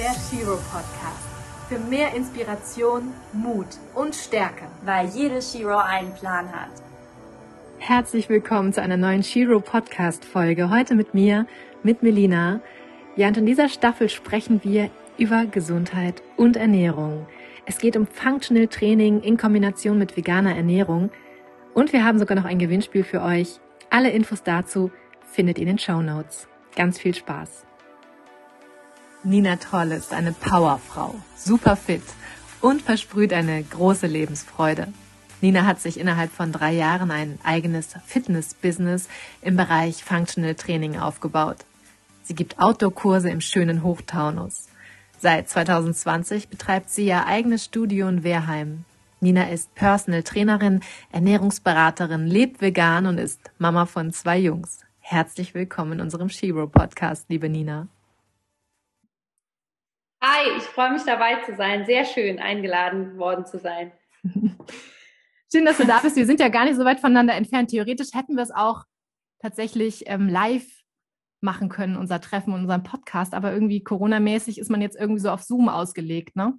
der Shiro Podcast. Für mehr Inspiration, Mut und Stärke. Weil jede Shiro einen Plan hat. Herzlich willkommen zu einer neuen Shiro Podcast Folge. Heute mit mir, mit Melina. Ja, und in dieser Staffel sprechen wir über Gesundheit und Ernährung. Es geht um Functional Training in Kombination mit veganer Ernährung. Und wir haben sogar noch ein Gewinnspiel für euch. Alle Infos dazu findet ihr in den Show Notes. Ganz viel Spaß. Nina Toll ist eine Powerfrau, super fit und versprüht eine große Lebensfreude. Nina hat sich innerhalb von drei Jahren ein eigenes Fitness-Business im Bereich Functional Training aufgebaut. Sie gibt Outdoor-Kurse im schönen Hochtaunus. Seit 2020 betreibt sie ihr eigenes Studio in Wehrheim. Nina ist Personal Trainerin, Ernährungsberaterin, lebt vegan und ist Mama von zwei Jungs. Herzlich willkommen in unserem Shiro Podcast, liebe Nina. Hi, ich freue mich dabei zu sein. Sehr schön, eingeladen worden zu sein. schön, dass du da bist. Wir sind ja gar nicht so weit voneinander entfernt. Theoretisch hätten wir es auch tatsächlich ähm, live machen können, unser Treffen und unseren Podcast. Aber irgendwie Corona-mäßig ist man jetzt irgendwie so auf Zoom ausgelegt, ne?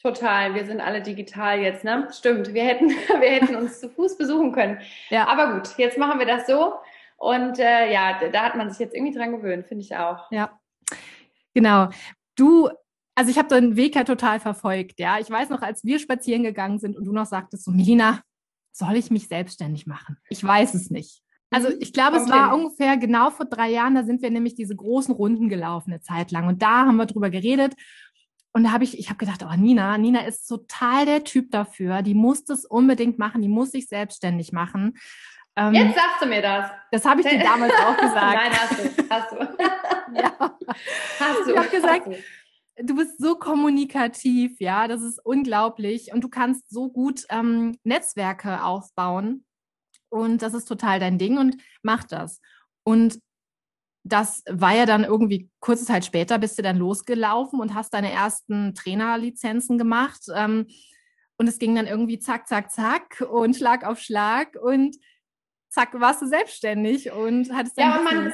Total. Wir sind alle digital jetzt, ne? Stimmt. Wir hätten, wir hätten uns zu Fuß besuchen können. Ja. Aber gut, jetzt machen wir das so. Und äh, ja, da hat man sich jetzt irgendwie dran gewöhnt, finde ich auch. Ja. Genau. Du also ich habe deinen Weg ja total verfolgt, ja. Ich weiß noch, als wir spazieren gegangen sind und du noch sagtest so, Melina, soll ich mich selbstständig machen? Ich weiß es nicht. Also mhm. ich glaube, okay. es war ungefähr genau vor drei Jahren, da sind wir nämlich diese großen Runden gelaufen eine Zeit lang und da haben wir drüber geredet und da habe ich, ich habe gedacht, oh Nina, Nina ist total der Typ dafür, die muss das unbedingt machen, die muss sich selbstständig machen. Ähm, Jetzt sagst du mir das. Das habe ich dir damals auch gesagt. Nein, hast du, hast du. ja. Hast du. Ich habe gesagt, du bist so kommunikativ, ja, das ist unglaublich. Und du kannst so gut ähm, Netzwerke aufbauen. Und das ist total dein Ding und mach das. Und das war ja dann irgendwie kurze Zeit später bist du dann losgelaufen und hast deine ersten Trainerlizenzen gemacht. Ähm, und es ging dann irgendwie zack, zack, zack und Schlag auf Schlag und zack, warst du selbstständig und hattest Ja, und man,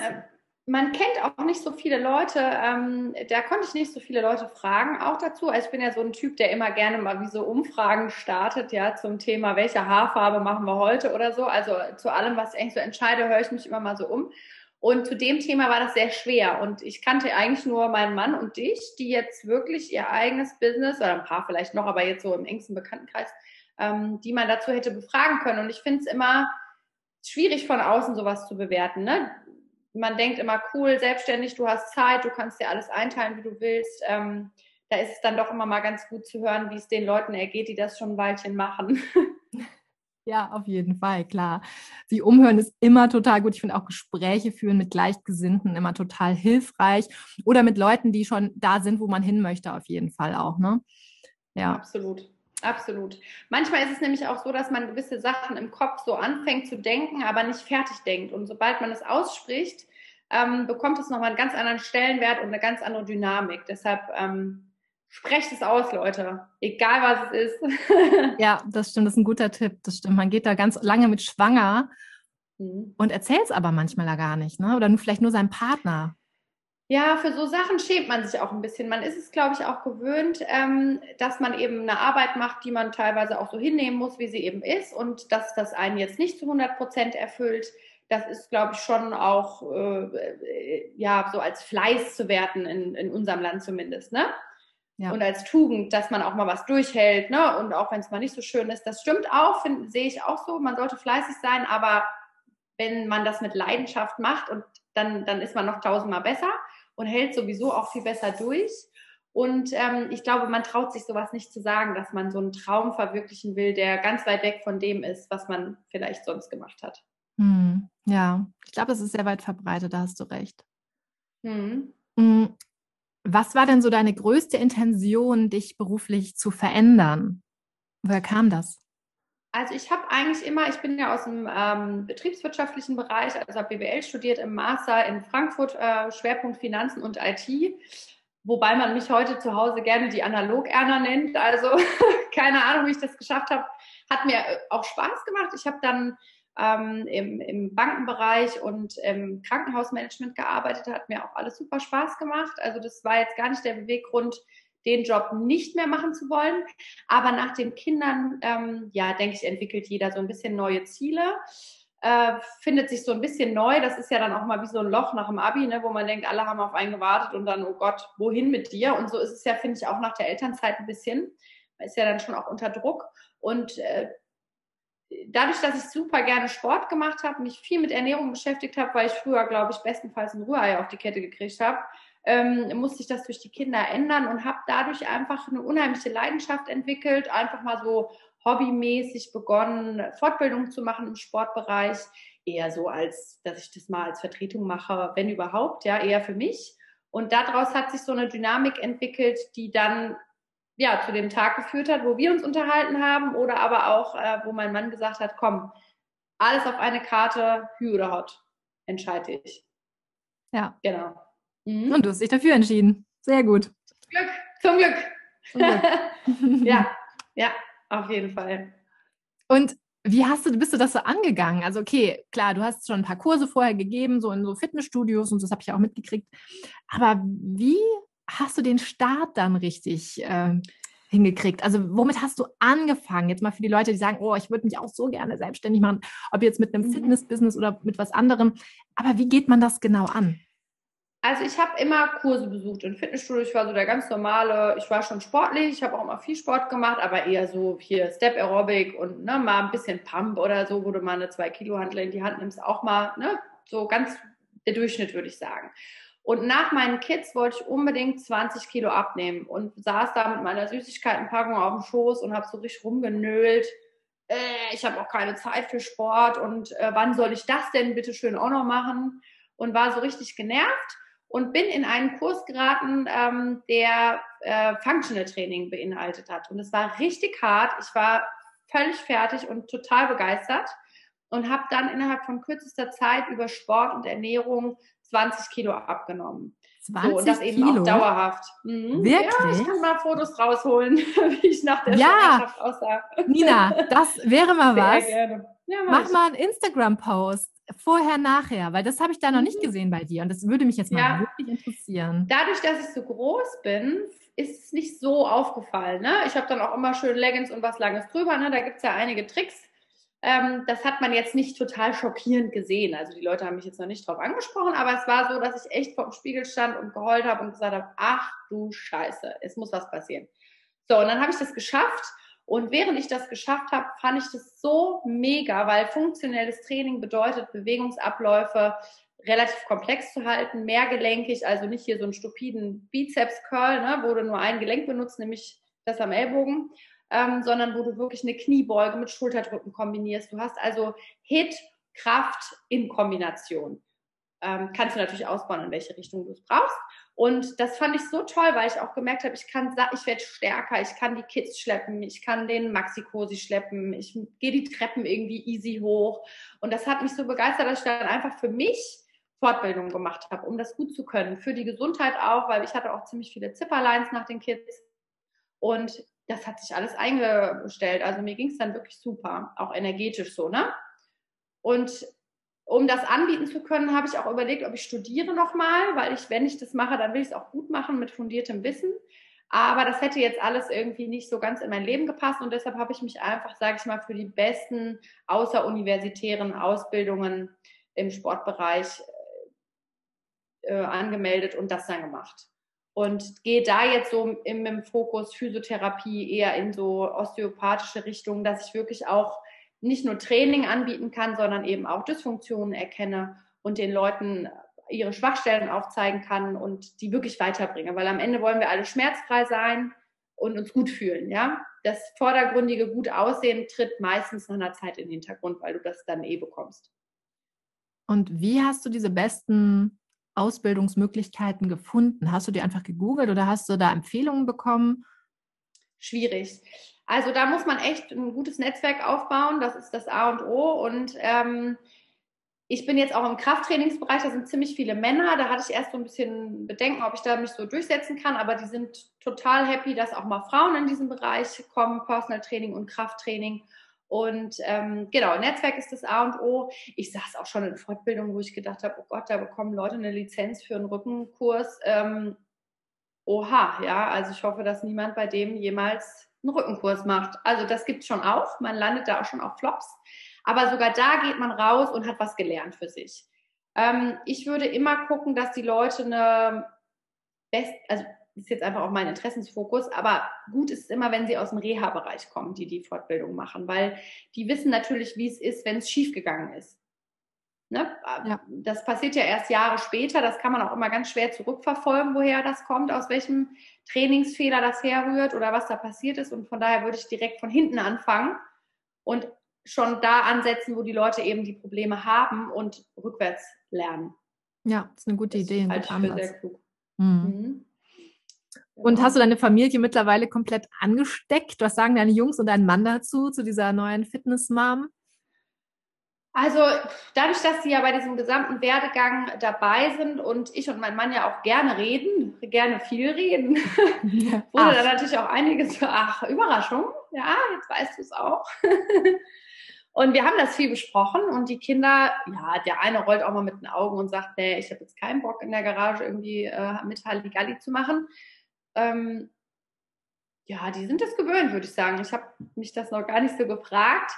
man kennt auch nicht so viele Leute, ähm, da konnte ich nicht so viele Leute fragen auch dazu. Also ich bin ja so ein Typ, der immer gerne mal wie so Umfragen startet, ja, zum Thema, welche Haarfarbe machen wir heute oder so. Also zu allem, was ich eigentlich so entscheide, höre ich mich immer mal so um. Und zu dem Thema war das sehr schwer. Und ich kannte eigentlich nur meinen Mann und dich, die jetzt wirklich ihr eigenes Business, oder ein paar vielleicht noch, aber jetzt so im engsten Bekanntenkreis, ähm, die man dazu hätte befragen können. Und ich finde es immer schwierig von außen sowas zu bewerten. Ne? Man denkt immer, cool, selbstständig, du hast Zeit, du kannst dir alles einteilen, wie du willst. Ähm, da ist es dann doch immer mal ganz gut zu hören, wie es den Leuten ergeht, die das schon ein Weilchen machen. Ja, auf jeden Fall, klar. Sie umhören ist immer total gut. Ich finde auch Gespräche führen mit Gleichgesinnten immer total hilfreich. Oder mit Leuten, die schon da sind, wo man hin möchte, auf jeden Fall auch, ne? Ja. Absolut. Absolut. Manchmal ist es nämlich auch so, dass man gewisse Sachen im Kopf so anfängt zu denken, aber nicht fertig denkt. Und sobald man es ausspricht, ähm, bekommt es nochmal einen ganz anderen Stellenwert und eine ganz andere Dynamik. Deshalb ähm, sprecht es aus, Leute. Egal was es ist. ja, das stimmt. Das ist ein guter Tipp. Das stimmt. Man geht da ganz lange mit schwanger mhm. und erzählt es aber manchmal gar nicht. Ne? Oder nur, vielleicht nur seinem Partner. Ja, für so Sachen schämt man sich auch ein bisschen. Man ist es, glaube ich, auch gewöhnt, ähm, dass man eben eine Arbeit macht, die man teilweise auch so hinnehmen muss, wie sie eben ist und dass das einen jetzt nicht zu 100 Prozent erfüllt. Das ist, glaube ich, schon auch äh, ja so als Fleiß zu werten in, in unserem Land zumindest, ne? Ja. Und als Tugend, dass man auch mal was durchhält, ne? Und auch wenn es mal nicht so schön ist, das stimmt auch, sehe ich auch so. Man sollte fleißig sein, aber wenn man das mit Leidenschaft macht und dann, dann ist man noch tausendmal besser und hält sowieso auch viel besser durch. Und ähm, ich glaube, man traut sich sowas nicht zu sagen, dass man so einen Traum verwirklichen will, der ganz weit weg von dem ist, was man vielleicht sonst gemacht hat. Hm, ja, ich glaube, das ist sehr weit verbreitet, da hast du recht. Hm. hm. Was war denn so deine größte Intention, dich beruflich zu verändern? Woher kam das? Also ich habe eigentlich immer, ich bin ja aus dem ähm, betriebswirtschaftlichen Bereich, also habe BWL studiert im Master in Frankfurt, äh, Schwerpunkt Finanzen und IT, wobei man mich heute zu Hause gerne die Analog-Erna nennt. Also keine Ahnung, wie ich das geschafft habe. Hat mir auch Spaß gemacht. Ich habe dann ähm, im, im Bankenbereich und im Krankenhausmanagement gearbeitet, hat mir auch alles super Spaß gemacht. Also das war jetzt gar nicht der Beweggrund, den Job nicht mehr machen zu wollen. Aber nach den Kindern, ähm, ja, denke ich, entwickelt jeder so ein bisschen neue Ziele. Äh, findet sich so ein bisschen neu. Das ist ja dann auch mal wie so ein Loch nach dem Abi, ne, wo man denkt, alle haben auf einen gewartet und dann, oh Gott, wohin mit dir? Und so ist es ja, finde ich, auch nach der Elternzeit ein bisschen. Man ist ja dann schon auch unter Druck. Und äh, dadurch, dass ich super gerne Sport gemacht habe, mich viel mit Ernährung beschäftigt habe, weil ich früher, glaube ich, bestenfalls ein Rührei auf die Kette gekriegt habe, ähm, musste ich das durch die Kinder ändern und habe dadurch einfach eine unheimliche Leidenschaft entwickelt, einfach mal so hobbymäßig begonnen, Fortbildung zu machen im Sportbereich, eher so als, dass ich das mal als Vertretung mache, wenn überhaupt, ja, eher für mich. Und daraus hat sich so eine Dynamik entwickelt, die dann ja zu dem Tag geführt hat, wo wir uns unterhalten haben oder aber auch, äh, wo mein Mann gesagt hat, komm, alles auf eine Karte, Hü oder Hot, entscheide ich. Ja. Genau. Mhm. Und du hast dich dafür entschieden. Sehr gut. Glück, zum Glück. Zum Glück. ja, ja, auf jeden Fall. Und wie hast du, bist du das so angegangen? Also, okay, klar, du hast schon ein paar Kurse vorher gegeben, so in so Fitnessstudios und das habe ich auch mitgekriegt. Aber wie hast du den Start dann richtig äh, hingekriegt? Also, womit hast du angefangen? Jetzt mal für die Leute, die sagen, oh, ich würde mich auch so gerne selbstständig machen, ob jetzt mit einem mhm. Fitnessbusiness oder mit was anderem. Aber wie geht man das genau an? Also ich habe immer Kurse besucht in Fitnessstudio. Ich war so der ganz normale, ich war schon sportlich, ich habe auch immer viel Sport gemacht, aber eher so hier Step Aerobic und ne, mal ein bisschen Pump oder so, wo du mal eine 2 Kilo Handel in die Hand nimmst, auch mal, ne, so ganz der Durchschnitt, würde ich sagen. Und nach meinen Kids wollte ich unbedingt 20 Kilo abnehmen und saß da mit meiner Süßigkeitenpackung auf dem Schoß und habe so richtig rumgenölt. Äh, ich habe auch keine Zeit für Sport und äh, wann soll ich das denn bitte schön auch noch machen? Und war so richtig genervt und bin in einen Kurs geraten, ähm, der äh, Functional Training beinhaltet hat. Und es war richtig hart. Ich war völlig fertig und total begeistert und habe dann innerhalb von kürzester Zeit über Sport und Ernährung 20 Kilo abgenommen. 20 so, und das eben Kilo? auch dauerhaft. Mhm. Wirklich? Ja, ich kann mal Fotos rausholen, wie ich nach der ja. Schwangerschaft aussah. Nina, das wäre mal Sehr was. Gerne. Ja, mach, mach mal einen Instagram-Post vorher, nachher, weil das habe ich da noch nicht mhm. gesehen bei dir und das würde mich jetzt mal ja. wirklich interessieren. Dadurch, dass ich so groß bin, ist es nicht so aufgefallen. Ne? Ich habe dann auch immer schön Leggings und was Langes drüber. Ne? Da gibt es ja einige Tricks. Ähm, das hat man jetzt nicht total schockierend gesehen. Also die Leute haben mich jetzt noch nicht drauf angesprochen, aber es war so, dass ich echt vor dem Spiegel stand und geheult habe und gesagt habe, ach du Scheiße, es muss was passieren. So, und dann habe ich das geschafft und während ich das geschafft habe, fand ich das so mega, weil funktionelles Training bedeutet, Bewegungsabläufe relativ komplex zu halten, mehrgelenkig, also nicht hier so einen stupiden Bizeps-Curl, ne, wo du nur ein Gelenk benutzt, nämlich das am Ellbogen, ähm, sondern wo du wirklich eine Kniebeuge mit Schulterdrücken kombinierst. Du hast also Hit, Kraft in Kombination. Ähm, kannst du natürlich ausbauen, in welche Richtung du es brauchst. Und das fand ich so toll, weil ich auch gemerkt habe, ich kann, ich werde stärker, ich kann die Kids schleppen, ich kann den Maxi-Cosi schleppen, ich gehe die Treppen irgendwie easy hoch. Und das hat mich so begeistert, dass ich dann einfach für mich Fortbildung gemacht habe, um das gut zu können. Für die Gesundheit auch, weil ich hatte auch ziemlich viele Zipperlines nach den Kids. Und das hat sich alles eingestellt. Also mir ging es dann wirklich super, auch energetisch so, ne? Und um das anbieten zu können, habe ich auch überlegt, ob ich studiere nochmal, weil ich, wenn ich das mache, dann will ich es auch gut machen mit fundiertem Wissen. Aber das hätte jetzt alles irgendwie nicht so ganz in mein Leben gepasst und deshalb habe ich mich einfach, sage ich mal, für die besten außeruniversitären Ausbildungen im Sportbereich äh, angemeldet und das dann gemacht. Und gehe da jetzt so im, im Fokus Physiotherapie eher in so osteopathische Richtungen, dass ich wirklich auch nicht nur Training anbieten kann, sondern eben auch Dysfunktionen erkenne und den Leuten ihre Schwachstellen aufzeigen kann und die wirklich weiterbringe. Weil am Ende wollen wir alle schmerzfrei sein und uns gut fühlen, ja. Das vordergründige gut aussehen tritt meistens nach einer Zeit in den Hintergrund, weil du das dann eh bekommst. Und wie hast du diese besten Ausbildungsmöglichkeiten gefunden? Hast du die einfach gegoogelt oder hast du da Empfehlungen bekommen? Schwierig. Also da muss man echt ein gutes Netzwerk aufbauen. Das ist das A und O. Und ähm, ich bin jetzt auch im Krafttrainingsbereich, da sind ziemlich viele Männer. Da hatte ich erst so ein bisschen Bedenken, ob ich da mich so durchsetzen kann, aber die sind total happy, dass auch mal Frauen in diesem Bereich kommen, Personal Training und Krafttraining. Und ähm, genau, Netzwerk ist das A und O. Ich saß auch schon in Fortbildungen, wo ich gedacht habe, oh Gott, da bekommen Leute eine Lizenz für einen Rückenkurs. Ähm, oha, ja, also ich hoffe, dass niemand bei dem jemals einen Rückenkurs macht. Also das gibt es schon auch. Man landet da auch schon auf Flops. Aber sogar da geht man raus und hat was gelernt für sich. Ähm, ich würde immer gucken, dass die Leute eine best, also ist jetzt einfach auch mein Interessensfokus, aber gut ist es immer, wenn sie aus dem Reha-Bereich kommen, die die Fortbildung machen, weil die wissen natürlich, wie es ist, wenn es schiefgegangen ist. Ne? Ja. Das passiert ja erst Jahre später, das kann man auch immer ganz schwer zurückverfolgen, woher das kommt, aus welchem Trainingsfehler das herrührt oder was da passiert ist. Und von daher würde ich direkt von hinten anfangen und schon da ansetzen, wo die Leute eben die Probleme haben und rückwärts lernen. Ja, das ist eine gute das Idee. Halt sehr klug. Mhm. Mhm. Und genau. hast du deine Familie mittlerweile komplett angesteckt? Was sagen deine Jungs und dein Mann dazu, zu dieser neuen Fitness-Mom? Also dadurch, dass sie ja bei diesem gesamten Werdegang dabei sind und ich und mein Mann ja auch gerne reden, gerne viel reden, ja. wurde da natürlich auch einiges, ach, Überraschung, ja, jetzt weißt du es auch. und wir haben das viel besprochen und die Kinder, ja, der eine rollt auch mal mit den Augen und sagt, nee, ich habe jetzt keinen Bock in der Garage irgendwie äh, mit Halligalli zu machen. Ähm, ja, die sind das gewöhnt, würde ich sagen. Ich habe mich das noch gar nicht so gefragt.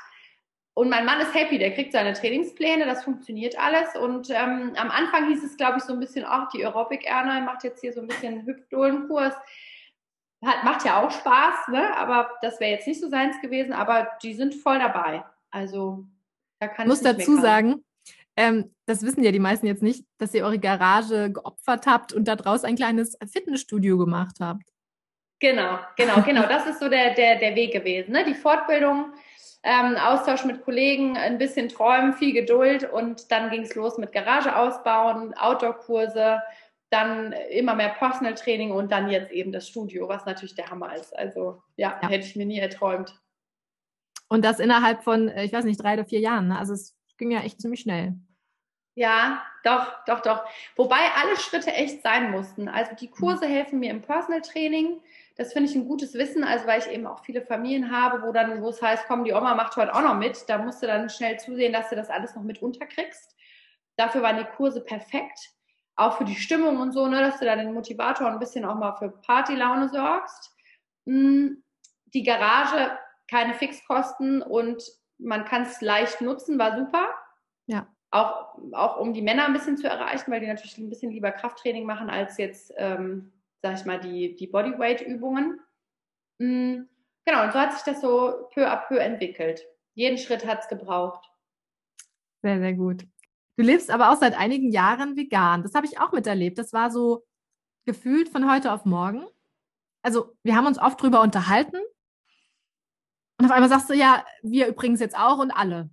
Und mein Mann ist happy, der kriegt seine Trainingspläne, das funktioniert alles. Und ähm, am Anfang hieß es, glaube ich, so ein bisschen, ach, die Aerobic Erna macht jetzt hier so ein bisschen Hüftdolenkurs. Hat, macht ja auch Spaß, ne? aber das wäre jetzt nicht so seins gewesen, aber die sind voll dabei. Also da kann ich muss dazu sagen, ähm, das wissen ja die meisten jetzt nicht, dass ihr eure Garage geopfert habt und daraus ein kleines Fitnessstudio gemacht habt. Genau, genau, genau. Das ist so der, der, der Weg gewesen. Ne? Die Fortbildung ähm, Austausch mit Kollegen, ein bisschen träumen, viel Geduld und dann ging es los mit Garage ausbauen, Outdoor-Kurse, dann immer mehr Personal Training und dann jetzt eben das Studio, was natürlich der Hammer ist. Also ja, ja. hätte ich mir nie erträumt. Und das innerhalb von, äh, ich weiß nicht, drei oder vier Jahren. Ne? Also es ging ja echt ziemlich schnell. Ja, doch, doch, doch. Wobei alle Schritte echt sein mussten. Also die Kurse helfen mir im Personal Training. Das finde ich ein gutes Wissen, also weil ich eben auch viele Familien habe, wo dann, wo es heißt, komm, die Oma macht heute auch noch mit. Da musst du dann schnell zusehen, dass du das alles noch mit unterkriegst. Dafür waren die Kurse perfekt. Auch für die Stimmung und so, ne, dass du dann den Motivator ein bisschen auch mal für Partylaune sorgst. Hm, die Garage, keine Fixkosten und man kann es leicht nutzen, war super. Ja. Auch, auch um die Männer ein bisschen zu erreichen, weil die natürlich ein bisschen lieber Krafttraining machen als jetzt ähm, sag ich mal, die, die Bodyweight-Übungen. Mhm. Genau, und so hat sich das so peu à peu entwickelt. Jeden Schritt hat es gebraucht. Sehr, sehr gut. Du lebst aber auch seit einigen Jahren vegan. Das habe ich auch miterlebt. Das war so gefühlt von heute auf morgen. Also, wir haben uns oft drüber unterhalten. Und auf einmal sagst du, ja, wir übrigens jetzt auch und alle.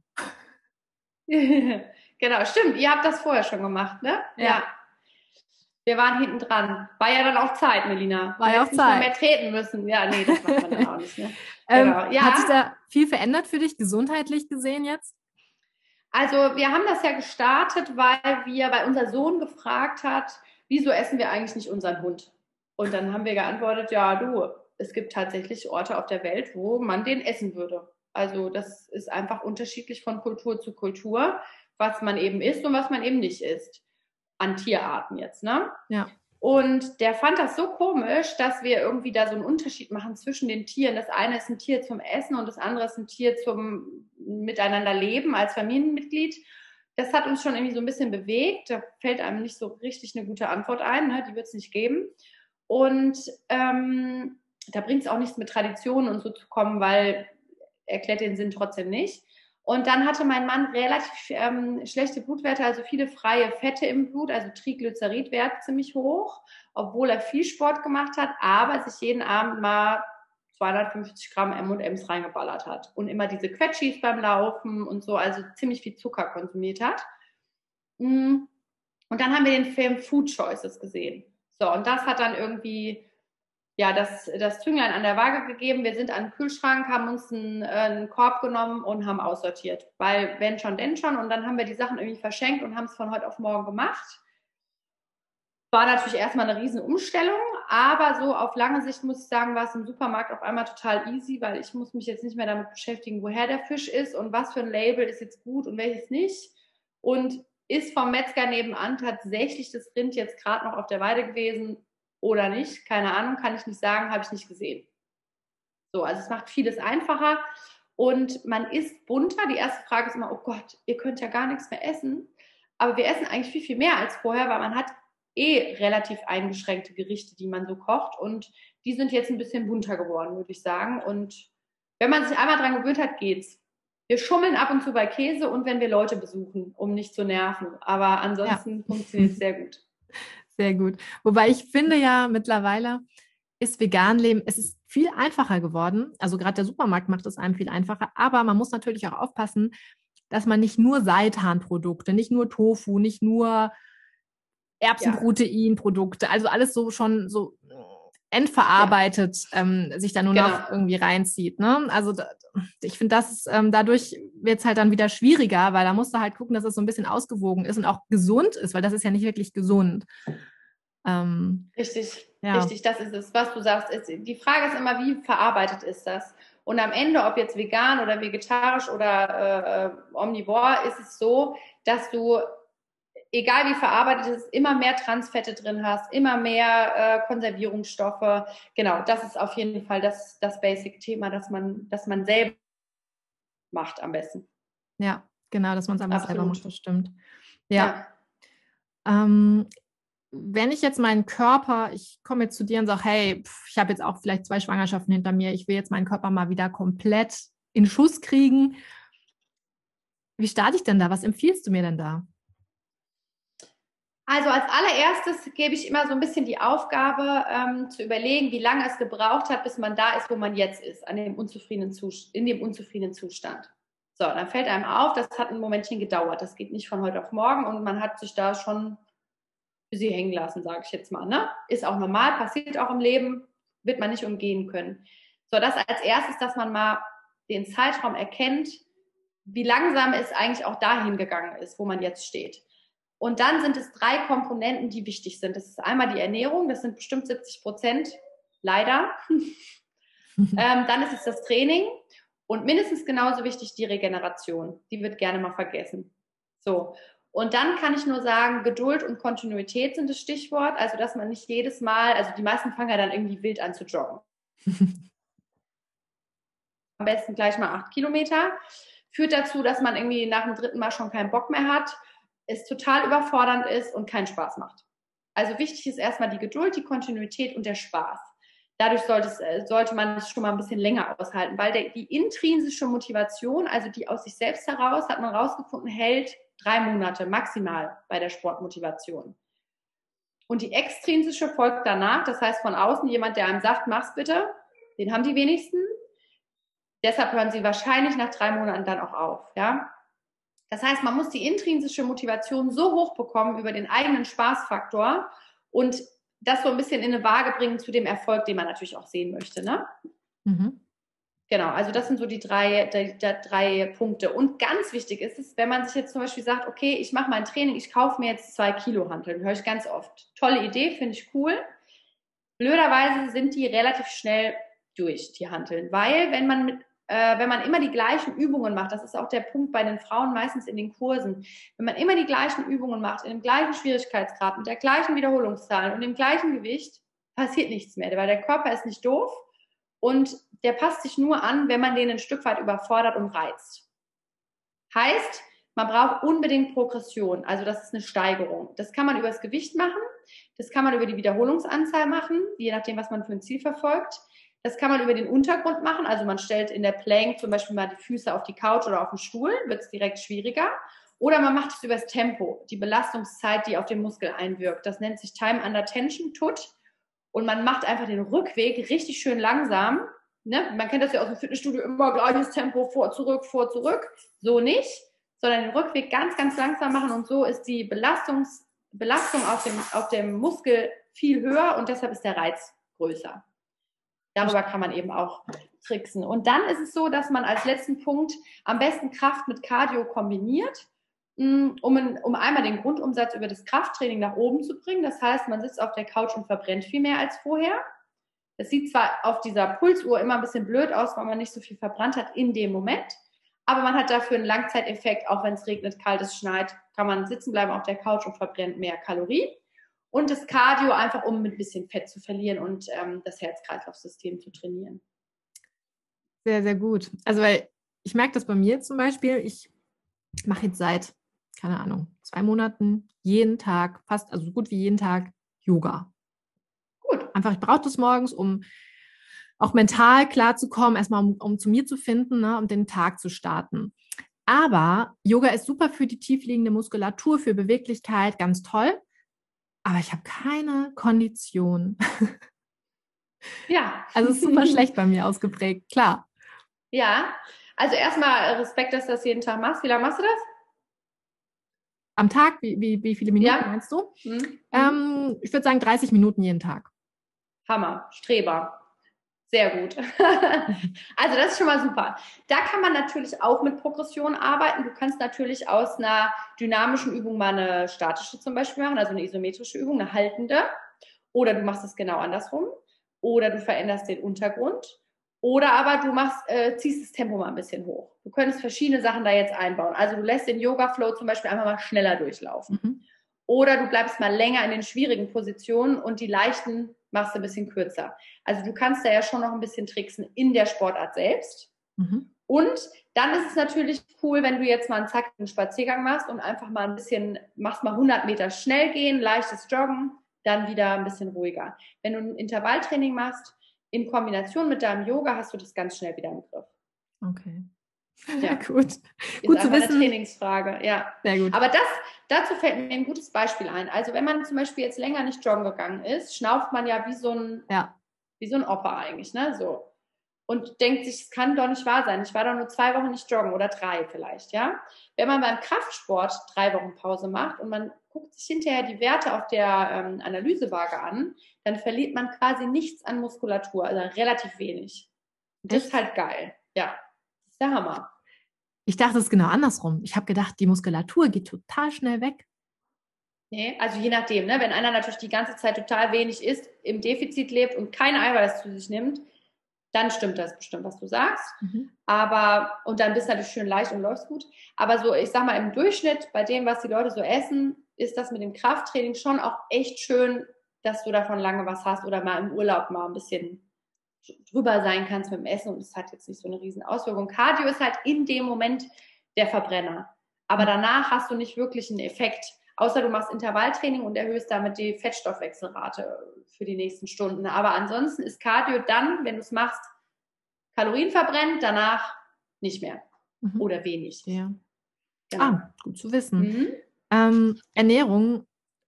genau, stimmt. Ihr habt das vorher schon gemacht, ne? ja. ja. Wir waren hinten dran. War ja dann auch Zeit, Melina. War ja auch Zeit. mehr treten müssen. Ja, nee, das macht man dann auch nicht. Ne? ähm, genau. ja. Hat sich da viel verändert für dich, gesundheitlich gesehen jetzt? Also wir haben das ja gestartet, weil wir, weil unser Sohn gefragt hat, wieso essen wir eigentlich nicht unseren Hund? Und dann haben wir geantwortet, ja, du, es gibt tatsächlich Orte auf der Welt, wo man den essen würde. Also das ist einfach unterschiedlich von Kultur zu Kultur, was man eben isst und was man eben nicht isst an Tierarten jetzt, ne? Ja. Und der fand das so komisch, dass wir irgendwie da so einen Unterschied machen zwischen den Tieren. Das eine ist ein Tier zum Essen und das andere ist ein Tier zum Miteinander leben als Familienmitglied. Das hat uns schon irgendwie so ein bisschen bewegt. Da fällt einem nicht so richtig eine gute Antwort ein. Ne? Die wird es nicht geben. Und ähm, da bringt es auch nichts mit Traditionen und so zu kommen, weil erklärt den Sinn trotzdem nicht. Und dann hatte mein Mann relativ ähm, schlechte Blutwerte, also viele freie Fette im Blut, also Triglyceridwert ziemlich hoch, obwohl er viel Sport gemacht hat, aber sich jeden Abend mal 250 Gramm M&M's reingeballert hat und immer diese Quetschis beim Laufen und so, also ziemlich viel Zucker konsumiert hat. Mm. Und dann haben wir den Film Food Choices gesehen. So, und das hat dann irgendwie ja, das, das Zünglein an der Waage gegeben. Wir sind an den Kühlschrank, haben uns einen, äh, einen, Korb genommen und haben aussortiert. Weil wenn schon, denn schon. Und dann haben wir die Sachen irgendwie verschenkt und haben es von heute auf morgen gemacht. war natürlich erstmal eine riesen Umstellung, aber so auf lange Sicht muss ich sagen, war es im Supermarkt auf einmal total easy, weil ich muss mich jetzt nicht mehr damit beschäftigen, woher der Fisch ist und was für ein Label ist jetzt gut und welches nicht. Und ist vom Metzger nebenan tatsächlich das Rind jetzt gerade noch auf der Weide gewesen oder nicht? Keine Ahnung, kann ich nicht sagen, habe ich nicht gesehen. So, also es macht vieles einfacher und man isst bunter. Die erste Frage ist immer, oh Gott, ihr könnt ja gar nichts mehr essen. Aber wir essen eigentlich viel, viel mehr als vorher, weil man hat eh relativ eingeschränkte Gerichte, die man so kocht. Und die sind jetzt ein bisschen bunter geworden, würde ich sagen. Und wenn man sich einmal dran gewöhnt hat, geht's. Wir schummeln ab und zu bei Käse und wenn wir Leute besuchen, um nicht zu nerven. Aber ansonsten ja. funktioniert es sehr gut. Sehr gut. Wobei ich finde ja mittlerweile ist vegan leben, es ist viel einfacher geworden. Also gerade der Supermarkt macht es einem viel einfacher. Aber man muss natürlich auch aufpassen, dass man nicht nur Seitanprodukte, nicht nur Tofu, nicht nur Erbsenproteinprodukte, also alles so schon so endverarbeitet ja. ähm, sich da nur genau. noch irgendwie reinzieht. Ne? Also da, ich finde, das ähm, dadurch wird es halt dann wieder schwieriger, weil da musst du halt gucken, dass es so ein bisschen ausgewogen ist und auch gesund ist, weil das ist ja nicht wirklich gesund. Ähm, richtig, ja. richtig, das ist es, was du sagst. Ist, die Frage ist immer, wie verarbeitet ist das? Und am Ende, ob jetzt vegan oder vegetarisch oder äh, äh omnivor, ist es so, dass du egal wie verarbeitet es ist, immer mehr Transfette drin hast, immer mehr äh, Konservierungsstoffe. Genau, das ist auf jeden Fall das, das Basic-Thema, dass man, dass man selber macht am besten. Ja, genau, dass man es einfach selber macht, das stimmt. Ja. ja. Ähm, wenn ich jetzt meinen Körper, ich komme jetzt zu dir und sage, hey, pff, ich habe jetzt auch vielleicht zwei Schwangerschaften hinter mir, ich will jetzt meinen Körper mal wieder komplett in Schuss kriegen. Wie starte ich denn da? Was empfiehlst du mir denn da? Also als allererstes gebe ich immer so ein bisschen die Aufgabe ähm, zu überlegen, wie lange es gebraucht hat, bis man da ist, wo man jetzt ist, an dem unzufriedenen in dem unzufriedenen Zustand. So, dann fällt einem auf, das hat ein Momentchen gedauert. Das geht nicht von heute auf morgen und man hat sich da schon für sie hängen lassen, sage ich jetzt mal. Ne? Ist auch normal, passiert auch im Leben, wird man nicht umgehen können. So, das als erstes, dass man mal den Zeitraum erkennt, wie langsam es eigentlich auch dahin gegangen ist, wo man jetzt steht. Und dann sind es drei Komponenten, die wichtig sind. Das ist einmal die Ernährung, das sind bestimmt 70 Prozent, leider. ähm, dann ist es das Training und mindestens genauso wichtig die Regeneration. Die wird gerne mal vergessen. So. Und dann kann ich nur sagen, Geduld und Kontinuität sind das Stichwort. Also, dass man nicht jedes Mal, also die meisten fangen ja dann irgendwie wild an zu joggen. Am besten gleich mal acht Kilometer. Führt dazu, dass man irgendwie nach dem dritten Mal schon keinen Bock mehr hat es total überfordernd ist und keinen Spaß macht. Also wichtig ist erstmal die Geduld, die Kontinuität und der Spaß. Dadurch sollte, es, äh, sollte man es schon mal ein bisschen länger aushalten, weil der, die intrinsische Motivation, also die aus sich selbst heraus, hat man rausgefunden, hält drei Monate maximal bei der Sportmotivation. Und die extrinsische folgt danach, das heißt von außen jemand, der einem sagt, mach's bitte, den haben die wenigsten. Deshalb hören sie wahrscheinlich nach drei Monaten dann auch auf. Ja? Das heißt, man muss die intrinsische Motivation so hoch bekommen über den eigenen Spaßfaktor und das so ein bisschen in eine Waage bringen zu dem Erfolg, den man natürlich auch sehen möchte. Ne? Mhm. Genau, also das sind so die drei, die, die drei Punkte. Und ganz wichtig ist es, wenn man sich jetzt zum Beispiel sagt, okay, ich mache mein Training, ich kaufe mir jetzt zwei Kilo Hanteln, höre ich ganz oft. Tolle Idee, finde ich cool. Blöderweise sind die relativ schnell durch, die Hanteln, weil wenn man mit äh, wenn man immer die gleichen Übungen macht, das ist auch der Punkt bei den Frauen meistens in den Kursen, wenn man immer die gleichen Übungen macht, in dem gleichen Schwierigkeitsgrad, mit der gleichen Wiederholungszahl und dem gleichen Gewicht, passiert nichts mehr, weil der Körper ist nicht doof und der passt sich nur an, wenn man den ein Stück weit überfordert und reizt. Heißt, man braucht unbedingt Progression, also das ist eine Steigerung. Das kann man über das Gewicht machen, das kann man über die Wiederholungsanzahl machen, je nachdem, was man für ein Ziel verfolgt. Das kann man über den Untergrund machen. Also man stellt in der Plank zum Beispiel mal die Füße auf die Couch oder auf den Stuhl, wird es direkt schwieriger. Oder man macht es über das Tempo, die Belastungszeit, die auf den Muskel einwirkt. Das nennt sich Time Under Tension, TUT. Und man macht einfach den Rückweg richtig schön langsam. Ne? Man kennt das ja aus dem Fitnessstudio immer gleiches Tempo, vor, zurück, vor, zurück. So nicht, sondern den Rückweg ganz, ganz langsam machen. Und so ist die Belastungs, Belastung auf dem, auf dem Muskel viel höher und deshalb ist der Reiz größer. Darüber kann man eben auch tricksen. Und dann ist es so, dass man als letzten Punkt am besten Kraft mit Cardio kombiniert. mm, um, um einmal den Grundumsatz über das Krafttraining nach oben zu bringen. Das heißt, man sitzt auf der Couch und verbrennt viel mehr als vorher. Es sieht zwar auf dieser Pulsuhr immer ein bisschen blöd aus, weil man nicht so viel verbrannt hat in dem Moment, aber man hat dafür einen Langzeiteffekt, auch wenn es regnet, kalt ist, schneit, kann man sitzen bleiben auf der Couch und verbrennt mehr Kalorien. Und das Cardio einfach, um ein bisschen Fett zu verlieren und ähm, das Herz-Kreislauf-System zu trainieren. Sehr, sehr gut. Also, weil ich merke das bei mir zum Beispiel, ich mache jetzt seit, keine Ahnung, zwei Monaten jeden Tag, fast, also so gut wie jeden Tag Yoga. Gut. Einfach, ich brauche das morgens, um auch mental klarzukommen, erstmal um, um zu mir zu finden, ne, um den Tag zu starten. Aber Yoga ist super für die tiefliegende Muskulatur, für Beweglichkeit, ganz toll. Aber ich habe keine Kondition. Ja. Also ist super schlecht bei mir ausgeprägt, klar. Ja, also erstmal Respekt, dass du das jeden Tag machst. Wie lange machst du das? Am Tag? Wie, wie, wie viele Minuten Ja. meinst du? Hm? Ähm, ich würde sagen 30 Minuten jeden Tag. Hammer, Streber. Sehr gut. also das ist schon mal super. Da kann man natürlich auch mit Progression arbeiten. Du kannst natürlich aus einer dynamischen Übung mal eine statische zum Beispiel machen, also eine isometrische Übung, eine haltende. Oder du machst es genau andersrum. Oder du veränderst den Untergrund. Oder aber du machst, äh, ziehst das Tempo mal ein bisschen hoch. Du könntest verschiedene Sachen da jetzt einbauen. Also du lässt den Yoga-Flow zum Beispiel einfach mal schneller durchlaufen. Mhm. Oder du bleibst mal länger in den schwierigen Positionen und die leichten machst du ein bisschen kürzer. Also du kannst da ja schon noch ein bisschen tricksen in der Sportart selbst. Mhm. Und dann ist es natürlich cool, wenn du jetzt mal einen zackigen Spaziergang machst und einfach mal ein bisschen, machst mal 100 Meter schnell gehen, leichtes Joggen, dann wieder ein bisschen ruhiger. Wenn du ein Intervalltraining machst, in Kombination mit deinem Yoga, hast du das ganz schnell wieder im Griff. Okay. Ja. gut. Ist Gut zu einfach eine wissen. Trainingsfrage, ja. Sehr gut. Aber das, dazu fällt mir ein gutes Beispiel ein. Also wenn man zum Beispiel jetzt länger nicht joggen gegangen ist, schnauft man ja wie so ein, ja. wie so ein Opa eigentlich, ne? So. Und denkt sich, es kann doch nicht wahr sein. Ich war doch nur zwei Wochen nicht joggen oder drei vielleicht, ja. Wenn man beim Kraftsport drei Wochen Pause macht und man guckt sich hinterher die Werte auf der ähm, Analysewaage an, dann verliert man quasi nichts an Muskulatur, also relativ wenig. Das ist halt geil. Ja, das ist der Hammer. Ich dachte es genau andersrum. Ich habe gedacht, die Muskulatur geht total schnell weg. Nee, also je nachdem, ne? wenn einer natürlich die ganze Zeit total wenig isst, im Defizit lebt und kein Eiweiß zu sich nimmt, dann stimmt das bestimmt, was du sagst. Mhm. Aber, und dann bist du natürlich schön leicht und läufst gut. Aber so, ich sag mal, im Durchschnitt, bei dem, was die Leute so essen, ist das mit dem Krafttraining schon auch echt schön, dass du davon lange was hast oder mal im Urlaub mal ein bisschen drüber sein kannst mit dem Essen und es hat jetzt nicht so eine riesen Auswirkung. Cardio ist halt in dem Moment der Verbrenner. Aber danach hast du nicht wirklich einen Effekt. Außer du machst Intervalltraining und erhöhst damit die Fettstoffwechselrate für die nächsten Stunden. Aber ansonsten ist Cardio dann, wenn du es machst, Kalorien verbrennt, danach nicht mehr Mhm. oder wenig. Ja. Genau. Ah, gut zu wissen. Mhm. Ähm, Ernährung.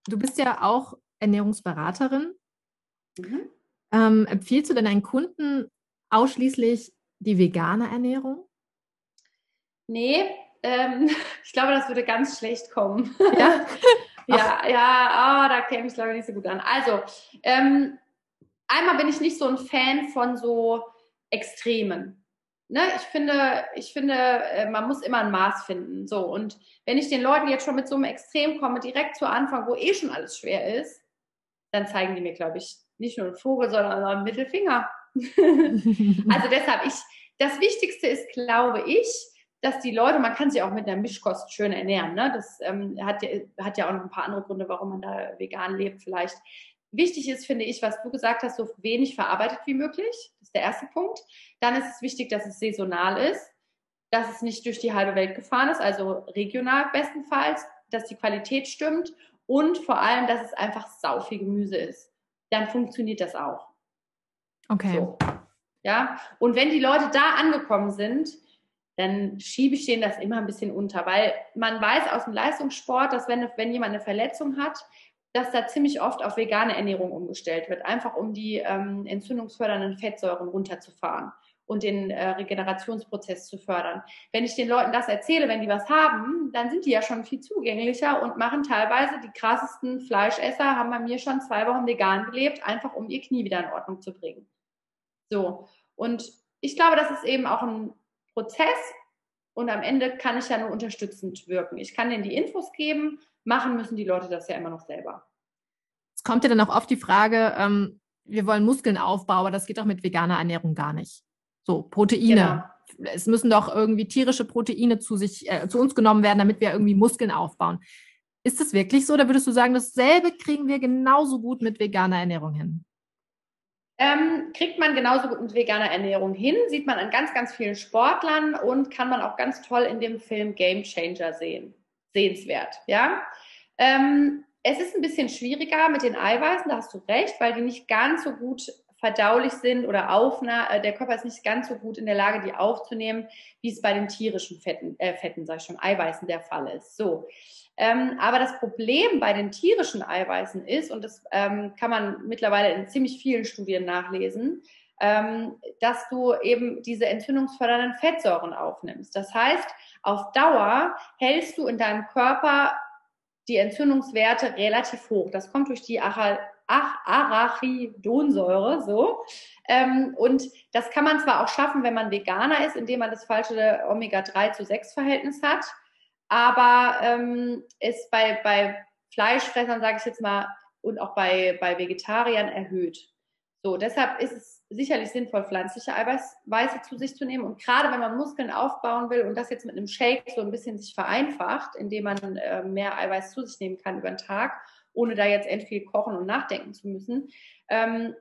Du bist ja auch Ernährungsberaterin. Mhm. Ähm, empfiehlst du denn deinen Kunden ausschließlich die vegane Ernährung? Nee, ähm, ich glaube, das würde ganz schlecht kommen. Ja. ja, ja, ah, da käme ich glaube ich nicht so gut an. Also, ähm, einmal bin ich nicht so ein Fan von so Extremen. Ne? Ich finde, ich finde, äh, man muss immer ein Maß finden. So, und wenn ich den Leuten jetzt schon mit so einem Extrem komme, direkt zu Anfang, wo eh schon alles schwer ist, dann zeigen die mir, glaube ich, nicht nur einen Vogel, sondern auch einen Mittelfinger. Also deshalb, ich, das Wichtigste ist, glaube ich, dass die Leute, man kann sich auch mit einer Mischkost schön ernähren. Ne? Das ähm, hat, ja, hat ja auch noch ein paar andere Gründe, warum man da vegan lebt vielleicht. Wichtig ist, finde ich, was du gesagt hast, so wenig verarbeitet wie möglich. Das ist der erste Punkt. Dann ist es wichtig, dass es saisonal ist, dass es nicht durch die halbe Welt gefahren ist, also regional bestenfalls, dass die Qualität stimmt und vor allem, dass es einfach sau viel Gemüse ist. Dann funktioniert das auch. Okay. So. Ja, und wenn die Leute da angekommen sind, dann schiebe ich denen das immer ein bisschen unter, weil man weiß aus dem Leistungssport, dass wenn, wenn jemand eine Verletzung hat, dass da ziemlich oft auf vegane Ernährung umgestellt wird, einfach um die ähm, entzündungsfördernden Fettsäuren runterzufahren und den äh, Regenerationsprozess zu fördern. Wenn ich den Leuten das erzähle, wenn die was haben, dann sind die ja schon viel zugänglicher und machen teilweise die krassesten Fleischesser, haben bei mir schon zwei Wochen vegan gelebt, einfach um ihr Knie wieder in Ordnung zu bringen. So, und ich glaube, das ist eben auch ein Prozess und am Ende kann ich ja nur unterstützend wirken. Ich kann denen die Infos geben, machen müssen die Leute das ja immer noch selber. Es kommt ja dann auch oft die Frage, ähm, wir wollen Muskeln aufbauen, aber das geht auch mit veganer Ernährung gar nicht. So, Proteine. Genau. Es müssen doch irgendwie tierische Proteine zu sich, äh, zu uns genommen werden, damit wir irgendwie Muskeln aufbauen. Ist das wirklich so oder würdest du sagen, dasselbe kriegen wir genauso gut mit veganer Ernährung hin? Ähm, kriegt man genauso gut mit veganer Ernährung hin, sieht man an ganz, ganz vielen Sportlern und kann man auch ganz toll in dem Film Game Changer sehen. Sehenswert, ja. Ähm, es ist ein bisschen schwieriger mit den Eiweißen, da hast du recht, weil die nicht ganz so gut verdaulich sind oder aufna äh, der Körper ist nicht ganz so gut in der Lage, die aufzunehmen, wie es bei den tierischen Fetten, äh, Fetten, sag ich schon, Eiweißen der Fall ist. So. Ähm, aber das Problem bei den tierischen Eiweißen ist, und das ähm, kann man mittlerweile in ziemlich vielen Studien nachlesen, ähm, dass du eben diese entzündungsfördernden Fettsäuren aufnimmst. Das heißt, auf Dauer hältst du in deinem Körper die Entzündungswerte relativ hoch. Das kommt durch die Arachidonsäure, so. Ähm, und das kann man zwar auch schaffen, wenn man Veganer ist, indem man das falsche Omega-3 zu 6 Verhältnis hat, aber ähm, ist bei, bei Fleischfressern, sage ich jetzt mal, und auch bei, bei Vegetariern erhöht. So, deshalb ist es sicherlich sinnvoll, pflanzliche Eiweiße zu sich zu nehmen. Und gerade wenn man Muskeln aufbauen will und das jetzt mit einem Shake so ein bisschen sich vereinfacht, indem man äh, mehr Eiweiß zu sich nehmen kann über den Tag, ohne da jetzt end viel kochen und nachdenken zu müssen, ähm,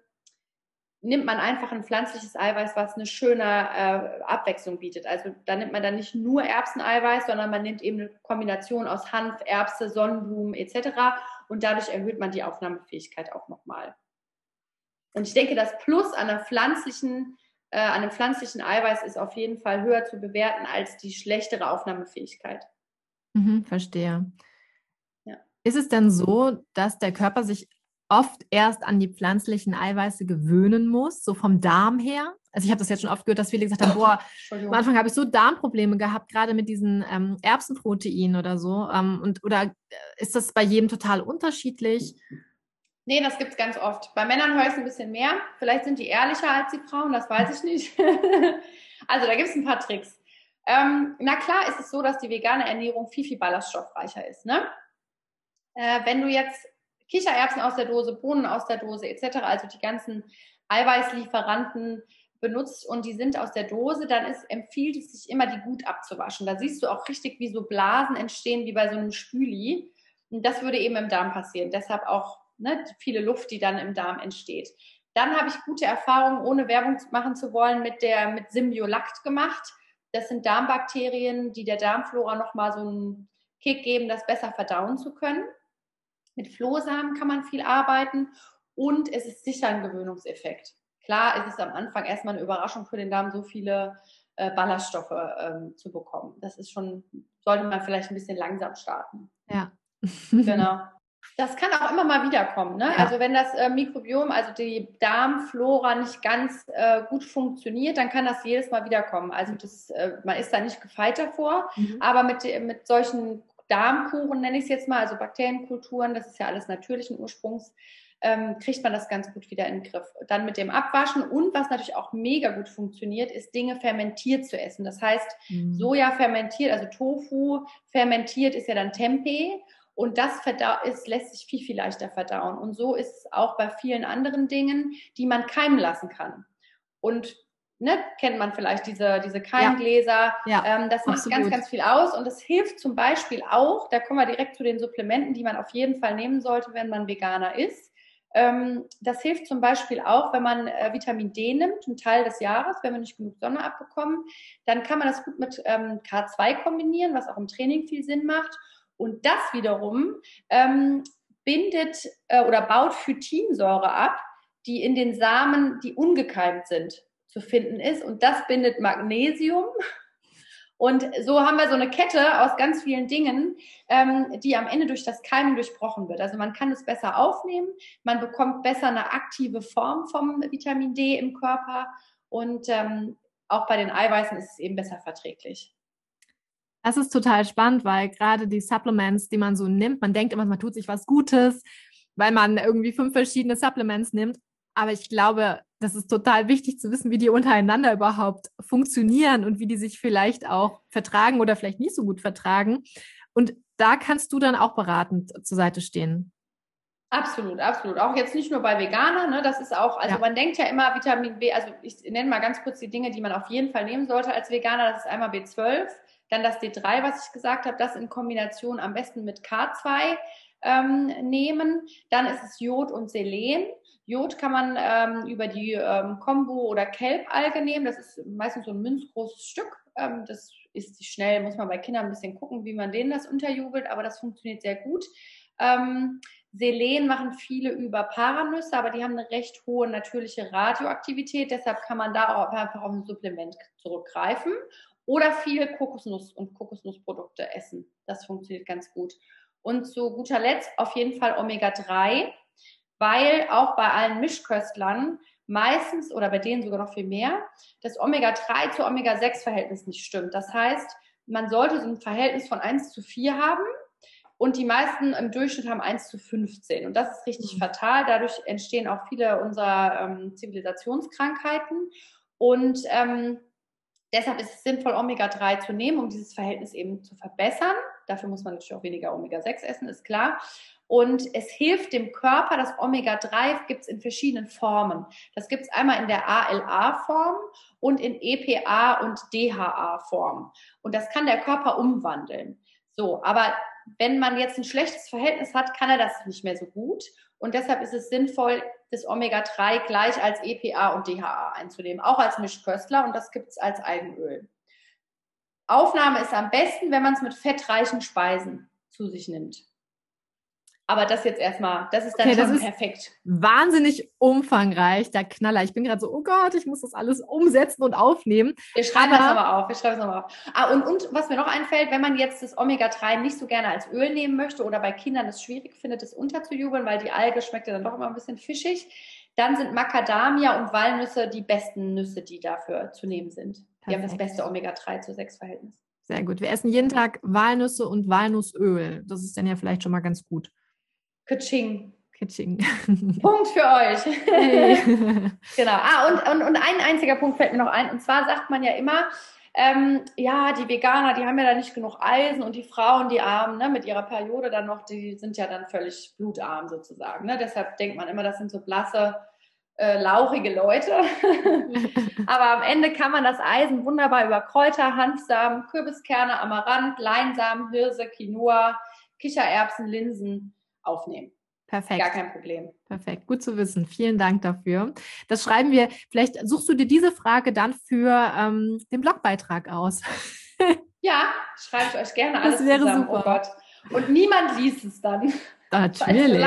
nimmt man einfach ein pflanzliches Eiweiß, was eine schöne äh, Abwechslung bietet. Also da nimmt man dann nicht nur Erbseneiweiß, sondern man nimmt eben eine Kombination aus Hanf, Erbse, Sonnenblumen etc. Und dadurch erhöht man die Aufnahmefähigkeit auch nochmal. Und ich denke, das Plus an, einer pflanzlichen, äh, an einem pflanzlichen Eiweiß ist auf jeden Fall höher zu bewerten als die schlechtere Aufnahmefähigkeit. Mhm, verstehe. Ist es denn so, dass der Körper sich oft erst an die pflanzlichen Eiweiße gewöhnen muss, so vom Darm her. Also ich habe das jetzt schon oft gehört, dass viele gesagt haben, boah, am Anfang habe ich so Darmprobleme gehabt, gerade mit diesen ähm, Erbsenproteinen oder so. Ähm, und, oder äh, ist das bei jedem total unterschiedlich? Nee, das gibt es ganz oft. Bei Männern höre ich es ein bisschen mehr. Vielleicht sind die ehrlicher als die Frauen, das weiß ich nicht. also da gibt es ein paar Tricks. Ähm, na klar ist es so, dass die vegane Ernährung viel, viel ballaststoffreicher ist. Ne? Äh, wenn du jetzt Kichererbsen aus der Dose, Bohnen aus der Dose etc., also die ganzen Eiweißlieferanten benutzt und die sind aus der Dose, dann ist, empfiehlt es sich immer, die gut abzuwaschen. Da siehst du auch richtig, wie so Blasen entstehen, wie bei so einem Spüli. Und das würde eben im Darm passieren. Deshalb auch ne, viele Luft, die dann im Darm entsteht. Dann habe ich gute Erfahrungen, ohne Werbung machen zu wollen, mit der mit Symbiolakt gemacht. Das sind Darmbakterien, die der Darmflora nochmal so einen Kick geben, das besser verdauen zu können. Mit Flohsamen kann man viel arbeiten und es ist sicher ein Gewöhnungseffekt. Klar ist es am Anfang erstmal eine Überraschung für den Darm, so viele äh, Ballaststoffe ähm, zu bekommen. Das ist schon, sollte man vielleicht ein bisschen langsam starten. Ja. genau. Das kann auch immer mal wiederkommen. Ne? Ja. Also wenn das äh, Mikrobiom, also die Darmflora nicht ganz äh, gut funktioniert, dann kann das jedes Mal wiederkommen. Also das, äh, man ist da nicht gefeit davor, mhm. aber mit, mit solchen Darmkuchen, nenne ich es jetzt mal, also Bakterienkulturen, das ist ja alles natürlichen Ursprungs, ähm, kriegt man das ganz gut wieder in den Griff. Dann mit dem Abwaschen und was natürlich auch mega gut funktioniert, ist Dinge fermentiert zu essen. Das heißt, mhm. Soja fermentiert, also Tofu fermentiert ist ja dann Tempeh und das ist, lässt sich viel, viel leichter verdauen. Und so ist es auch bei vielen anderen Dingen, die man keimen lassen kann. Und ne, kennt man vielleicht diese, diese Keimgläser. Ja, ja, ähm, das macht ganz, ganz viel aus und das hilft zum Beispiel auch, da kommen wir direkt zu den Supplementen, die man auf jeden Fall nehmen sollte, wenn man Veganer ist. Ähm, das hilft zum Beispiel auch, wenn man äh, Vitamin D nimmt, einen Teil des Jahres, wenn wir nicht genug Sonne abbekommen, dann kann man das gut mit ähm, K2 kombinieren, was auch im Training viel Sinn macht. Und das wiederum ähm, bindet äh, oder baut Phytinsäure ab, die in den Samen, die ungekeimt sind zu finden ist. Und das bindet Magnesium. Und so haben wir so eine Kette aus ganz vielen Dingen, ähm, die am Ende durch das Keimen durchbrochen wird. Also man kann es besser aufnehmen, man bekommt besser eine aktive Form vom Vitamin D im Körper und ähm, auch bei den Eiweißen ist es eben besser verträglich. Das ist total spannend, weil gerade die Supplements, die man so nimmt, man denkt immer, man tut sich was Gutes, weil man irgendwie fünf verschiedene Supplements nimmt. Aber ich glaube, das ist total wichtig zu wissen, wie die untereinander überhaupt funktionieren und wie die sich vielleicht auch vertragen oder vielleicht nicht so gut vertragen. Und da kannst du dann auch beratend zur Seite stehen. Absolut, absolut. Auch jetzt nicht nur bei Veganern, ne? das ist auch, also ja. man denkt ja immer Vitamin B, also ich nenne mal ganz kurz die Dinge, die man auf jeden Fall nehmen sollte als Veganer. Das ist einmal B12, dann das D3, was ich gesagt habe, das in Kombination am besten mit K2 ähm, nehmen. Dann ist es Jod und Selen. Jod kann man ähm, über die ähm, Kombo- oder Kelbalge nehmen. Das ist meistens so ein münzgroßes Stück. Ähm, das ist schnell, muss man bei Kindern ein bisschen gucken, wie man denen das unterjubelt, aber das funktioniert sehr gut. Ähm, Selen machen viele über Paranüsse, aber die haben eine recht hohe natürliche Radioaktivität. Deshalb kann man da auch einfach auf ein Supplement zurückgreifen oder viel Kokosnuss und Kokosnussprodukte essen. Das funktioniert ganz gut. Und zu guter Letzt auf jeden Fall Omega-3, weil auch bei allen Mischköstlern meistens oder bei denen sogar noch viel mehr das Omega-3 zu Omega-6-Verhältnis nicht stimmt. Das heißt, man sollte so ein Verhältnis von 1 zu 4 haben und die meisten im Durchschnitt haben 1 zu 15. Und das ist richtig mhm. fatal. Dadurch entstehen auch viele unserer ähm, Zivilisationskrankheiten. Und ähm, deshalb ist es sinnvoll, Omega-3 zu nehmen, um dieses Verhältnis eben zu verbessern. Dafür muss man natürlich auch weniger Omega-6 essen, ist klar. Und es hilft dem Körper, das Omega-3 gibt es in verschiedenen Formen. Das gibt es einmal in der ALA-Form und in EPA und DHA-Form. Und das kann der Körper umwandeln. So, aber wenn man jetzt ein schlechtes Verhältnis hat, kann er das nicht mehr so gut. Und deshalb ist es sinnvoll, das Omega-3 gleich als EPA und DHA einzunehmen, auch als Mischköstler. Und das gibt es als Algenöl. Aufnahme ist am besten, wenn man es mit fettreichen Speisen zu sich nimmt. Aber das jetzt erstmal, das ist dann okay, schon perfekt. Wahnsinnig umfangreich, der Knaller. Ich bin gerade so, oh Gott, ich muss das alles umsetzen und aufnehmen. Wir schreiben aber, das nochmal auf. Wir schreiben es nochmal auf. Ah, und, und was mir noch einfällt, wenn man jetzt das Omega-3 nicht so gerne als Öl nehmen möchte oder bei Kindern es schwierig findet, es unterzujubeln, weil die Alge schmeckt ja dann doch immer ein bisschen fischig, dann sind Macadamia und Walnüsse die besten Nüsse, die dafür zu nehmen sind. Perfekt. Die haben das beste Omega-3 zu 6 Verhältnis. Sehr gut. Wir essen jeden Tag Walnüsse und Walnussöl. Das ist dann ja vielleicht schon mal ganz gut. Kitsching. Kitsching. Punkt für euch. Hey. genau. Ah, und, und, und ein einziger Punkt fällt mir noch ein. Und zwar sagt man ja immer, ähm, ja, die Veganer, die haben ja da nicht genug Eisen und die Frauen, die Armen, ne, mit ihrer Periode dann noch, die sind ja dann völlig blutarm sozusagen. Ne? Deshalb denkt man immer, das sind so blasse, äh, lauchige Leute. Aber am Ende kann man das Eisen wunderbar über Kräuter, Hanfsamen, Kürbiskerne, Amaranth, Leinsamen, Hirse, Quinoa, Kichererbsen, Linsen aufnehmen. Perfekt. Gar kein Problem. Perfekt, gut zu wissen. Vielen Dank dafür. Das schreiben wir. Vielleicht suchst du dir diese Frage dann für ähm, den Blogbeitrag aus. ja, schreibe ich euch gerne alles das wäre zusammen. Oh super. Oh Gott. Und niemand liest es dann. Natürlich.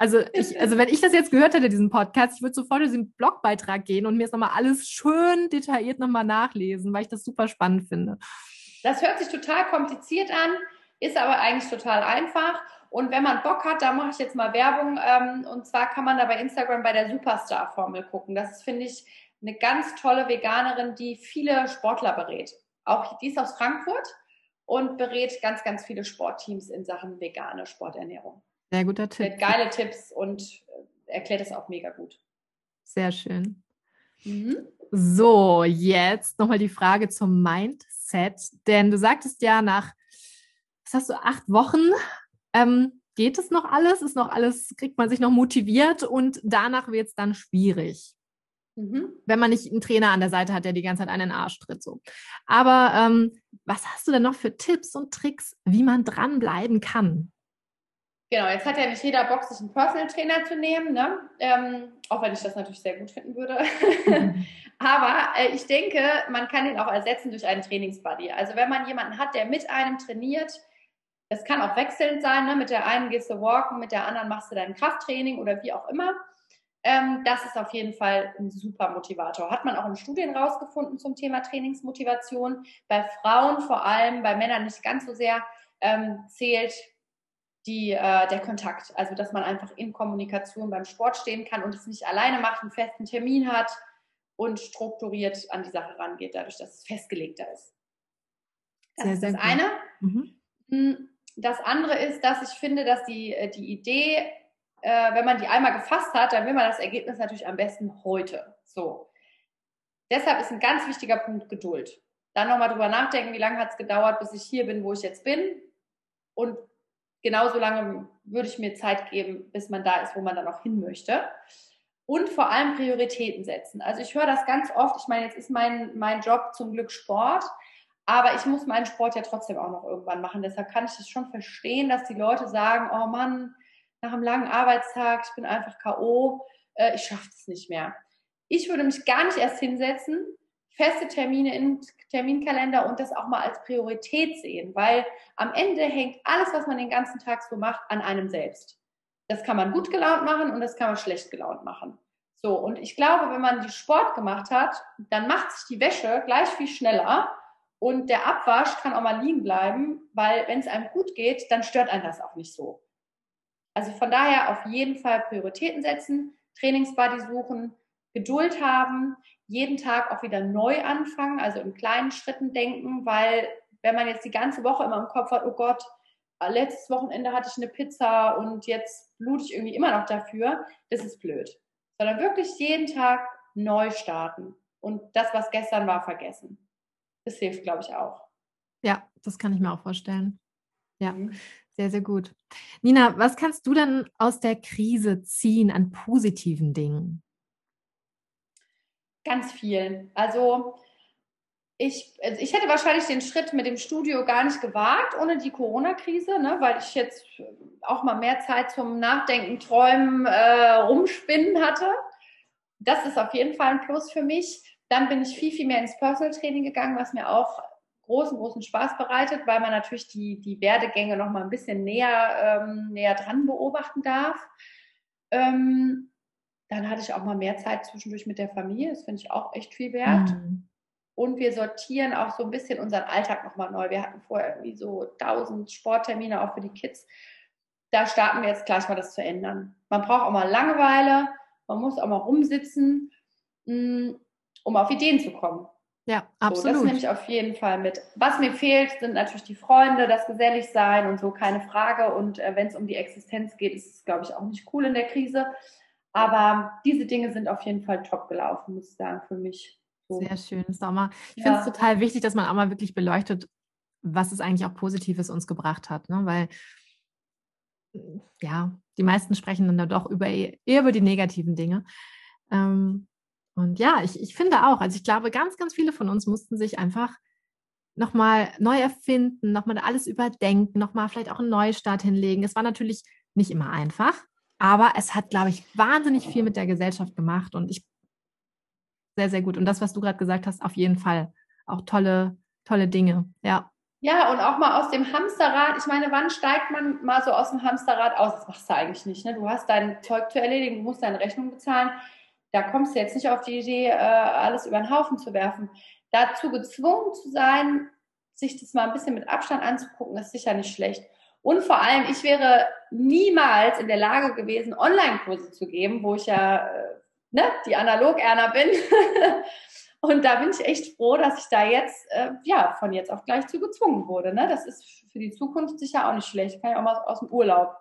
Also, ich, also wenn ich das jetzt gehört hätte, diesen Podcast, ich würde sofort in diesen Blogbeitrag gehen und mir jetzt nochmal alles schön detailliert nochmal nachlesen, weil ich das super spannend finde. Das hört sich total kompliziert an, ist aber eigentlich total einfach. Und wenn man Bock hat, da mache ich jetzt mal Werbung. Ähm, und zwar kann man da bei Instagram bei der Superstar-Formel gucken. Das finde ich, eine ganz tolle Veganerin, die viele Sportler berät. Auch die ist aus Frankfurt und berät ganz, ganz viele Sportteams in Sachen vegane Sporternährung. Sehr guter Tipp. Mit geile Tipps und äh, erklärt es auch mega gut. Sehr schön. Mhm. So, jetzt nochmal die Frage zum Mindset. Denn du sagtest ja nach, was hast du, acht Wochen ähm, geht es noch alles? Ist noch alles, kriegt man sich noch motiviert und danach wird es dann schwierig. Mhm. Wenn man nicht einen Trainer an der Seite hat, der die ganze Zeit einen Arsch tritt. So. Aber ähm, was hast du denn noch für Tipps und Tricks, wie man dranbleiben kann? Genau, jetzt hat ja nicht jeder Bock, sich einen Personal Trainer zu nehmen, ne? Ähm, auch wenn ich das natürlich sehr gut finden würde. Aber äh, ich denke, man kann ihn auch ersetzen durch einen Trainingsbuddy. Also wenn man jemanden hat, der mit einem trainiert, das kann auch wechselnd sein. Ne? Mit der einen gehst du walken, mit der anderen machst du dein Krafttraining oder wie auch immer. Ähm, das ist auf jeden Fall ein super Motivator. Hat man auch in Studien rausgefunden zum Thema Trainingsmotivation. Bei Frauen vor allem, bei Männern nicht ganz so sehr, ähm, zählt die, äh, der Kontakt. Also, dass man einfach in Kommunikation beim Sport stehen kann und es nicht alleine macht, einen festen Termin hat und strukturiert an die Sache rangeht, dadurch, dass es festgelegter ist. Das sehr, ist das eine. Mhm. Das andere ist, dass ich finde, dass die, äh, die Idee äh, wenn man die einmal gefasst hat, dann will man das Ergebnis natürlich am besten heute. So. Deshalb ist ein ganz wichtiger Punkt Geduld. Dann nochmal drüber nachdenken, wie lange hat es gedauert, bis ich hier bin, wo ich jetzt bin. Und genauso lange würde ich mir Zeit geben, bis man da ist, wo man dann auch hin möchte. Und vor allem Prioritäten setzen. Also ich höre das ganz oft. Ich meine, jetzt ist mein, mein Job zum Glück Sport. Aber ich muss meinen Sport ja trotzdem auch noch irgendwann machen. Deshalb kann ich es schon verstehen, dass die Leute sagen, oh Mann, nach einem langen Arbeitstag, ich bin einfach K.O., äh, ich schaffe es nicht mehr. Ich würde mich gar nicht erst hinsetzen, feste Termine im Terminkalender und das auch mal als Priorität sehen, weil am Ende hängt alles, was man den ganzen Tag so macht, an einem selbst. Das kann man gut gelaunt machen und das kann man schlecht gelaunt machen. So, und ich glaube, wenn man die Sport gemacht hat, dann macht sich die Wäsche gleich viel schneller und der Abwasch kann auch mal liegen bleiben, weil wenn es einem gut geht, dann stört einen das auch nicht so. Also von daher auf jeden Fall Prioritäten setzen, Trainingsbuddy suchen, Geduld haben, jeden Tag auch wieder neu anfangen, also in kleinen Schritten denken, weil wenn man jetzt die ganze Woche immer im Kopf hat, oh Gott, letztes Wochenende hatte ich eine Pizza und jetzt blute ich irgendwie immer noch dafür, das ist blöd. Sondern wirklich jeden Tag neu starten und das, was gestern war, vergessen. Das hilft, glaube ich, auch. Ja, das kann ich mir auch vorstellen. Ja, mhm. sehr, sehr gut. Nina, was kannst du dann aus der Krise ziehen an positiven Dingen? Ganz viel. Also ich, also ich hätte wahrscheinlich den Schritt mit dem Studio gar nicht gewagt ohne die Corona-Krise, ne, weil ich jetzt auch mal mehr Zeit zum Nachdenken, Träumen, äh, Rumspinnen hatte. Das ist auf jeden Fall ein Plus für mich. Dann bin ich viel, viel mehr ins Personal Training gegangen, was mir auch großen, großen Spaß bereitet, weil man natürlich die, die Werdegänge noch mal ein bisschen näher, ähm, näher dran beobachten darf. Ähm, dann hatte ich auch mal mehr Zeit zwischendurch mit der Familie. Das finde ich auch echt viel wert. Mhm. Und wir sortieren auch so ein bisschen unseren Alltag nochmal neu. Wir hatten vorher irgendwie so 1000 Sporttermine auch für die Kids. Da starten wir jetzt gleich mal das zu ändern. Man braucht auch mal Langeweile. Man muss auch mal rumsitzen, mm, um auf Ideen zu kommen. Ja, absolut. So, das nehme ich auf jeden Fall mit. Was mir fehlt, sind natürlich die Freunde, das Geselligsein und so, keine Frage. Und äh, wenn es um die Existenz geht, ist es, glaube ich, auch nicht cool in der Krise. Aber diese Dinge sind auf jeden Fall top gelaufen, muss ich sagen, für mich. So. Sehr schön, Sommer. Ich ja. finde es total wichtig, dass man auch mal wirklich beleuchtet, was es eigentlich auch Positives uns gebracht hat. Ne? Weil, ja, die meisten sprechen dann da doch über, eher über die negativen Dinge. Ähm, und ja, ich, ich finde auch, also ich glaube, ganz, ganz viele von uns mussten sich einfach nochmal neu erfinden, nochmal alles überdenken, nochmal vielleicht auch einen Neustart hinlegen. Es war natürlich nicht immer einfach, aber es hat, glaube ich, wahnsinnig viel mit der Gesellschaft gemacht und ich sehr, sehr gut. Und das, was du gerade gesagt hast, auf jeden Fall auch tolle, tolle Dinge. Ja. Ja, und auch mal aus dem Hamsterrad. Ich meine, wann steigt man mal so aus dem Hamsterrad aus? Das machst du eigentlich nicht. Ne? Du hast dein Zeug zu erledigen, du musst deine Rechnung bezahlen. Da kommst du jetzt nicht auf die Idee, äh, alles über den Haufen zu werfen. Dazu gezwungen zu sein, sich das mal ein bisschen mit Abstand anzugucken, ist sicher nicht schlecht. Und vor allem, ich wäre niemals in der Lage gewesen, Online-Kurse zu geben, wo ich ja äh, ne, die Analog-Erna bin. Und da bin ich echt froh, dass ich da jetzt, äh, ja, von jetzt auf gleich zu gezwungen wurde. Ne? Das ist für die Zukunft sicher auch nicht schlecht. Kann ich auch mal aus dem Urlaub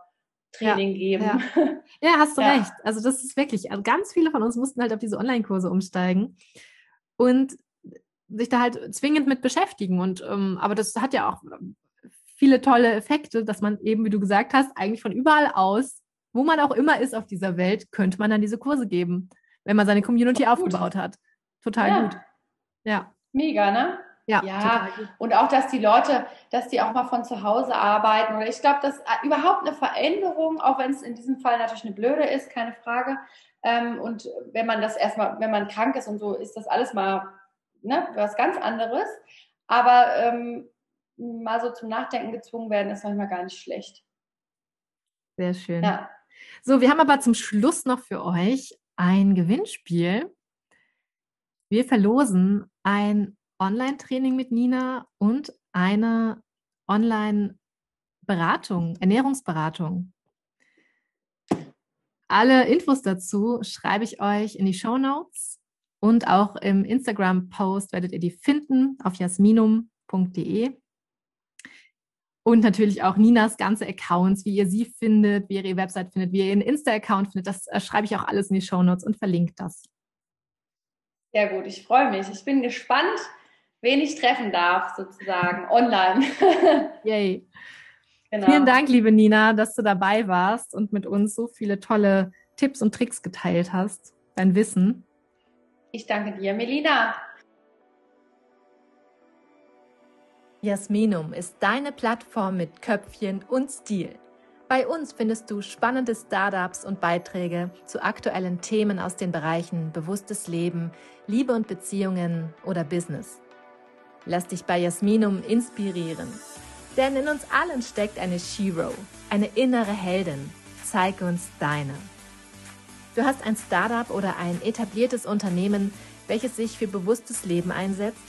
Training ja, geben. Ja. ja hast du ja. recht. Also das ist wirklich, also ganz viele von uns mussten halt auf diese Online-Kurse umsteigen und sich da halt zwingend mit beschäftigen. Und ähm, aber das hat ja auch viele tolle Effekte, dass man eben, wie du gesagt hast, eigentlich von überall aus, wo man auch immer ist auf dieser Welt, könnte man dann diese Kurse geben, wenn man seine Community aufgebaut hat. Total gut. Ja. Mega, ne? Ja, ja. und auch, dass die Leute, dass die auch mal von zu Hause arbeiten. Oder ich glaube, dass äh, überhaupt eine Veränderung, auch wenn es in diesem Fall natürlich eine blöde ist, keine Frage. Ähm, und wenn man das erstmal, wenn man krank ist und so, ist das alles mal ne, was ganz anderes. Aber ähm, mal so zum Nachdenken gezwungen werden, ist manchmal gar nicht schlecht. Sehr schön. Ja. So, wir haben aber zum Schluss noch für euch ein Gewinnspiel. Wir verlosen ein Online-Training mit Nina und eine Online-Beratung, Ernährungsberatung. Alle Infos dazu schreibe ich euch in die Show Notes und auch im Instagram-Post werdet ihr die finden auf jasminum.de. Und natürlich auch Ninas ganze Accounts, wie ihr sie findet, wie ihr ihre Website findet, wie ihr ihren Insta-Account findet. Das äh, schreibe ich auch alles in die Show Notes und verlinke das. Sehr gut, ich freue mich. Ich bin gespannt, wen ich treffen darf, sozusagen, online. Yay. Genau. Vielen Dank, liebe Nina, dass du dabei warst und mit uns so viele tolle Tipps und Tricks geteilt hast, dein Wissen. Ich danke dir, Melina. Jasminum ist deine Plattform mit Köpfchen und Stil. Bei uns findest du spannende Startups und Beiträge zu aktuellen Themen aus den Bereichen bewusstes Leben, Liebe und Beziehungen oder Business. Lass dich bei Jasminum inspirieren. Denn in uns allen steckt eine Shiro, eine innere Heldin. Zeig uns deine. Du hast ein Startup oder ein etabliertes Unternehmen, welches sich für bewusstes Leben einsetzt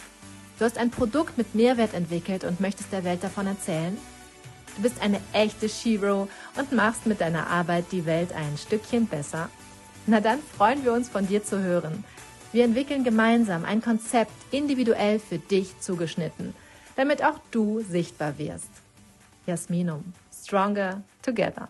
Du hast ein Produkt mit Mehrwert entwickelt und möchtest der Welt davon erzählen? Du bist eine echte Shiro und machst mit deiner Arbeit die Welt ein Stückchen besser? Na dann freuen wir uns von dir zu hören. Wir entwickeln gemeinsam ein Konzept individuell für dich zugeschnitten, damit auch du sichtbar wirst. Jasminum. Stronger Together.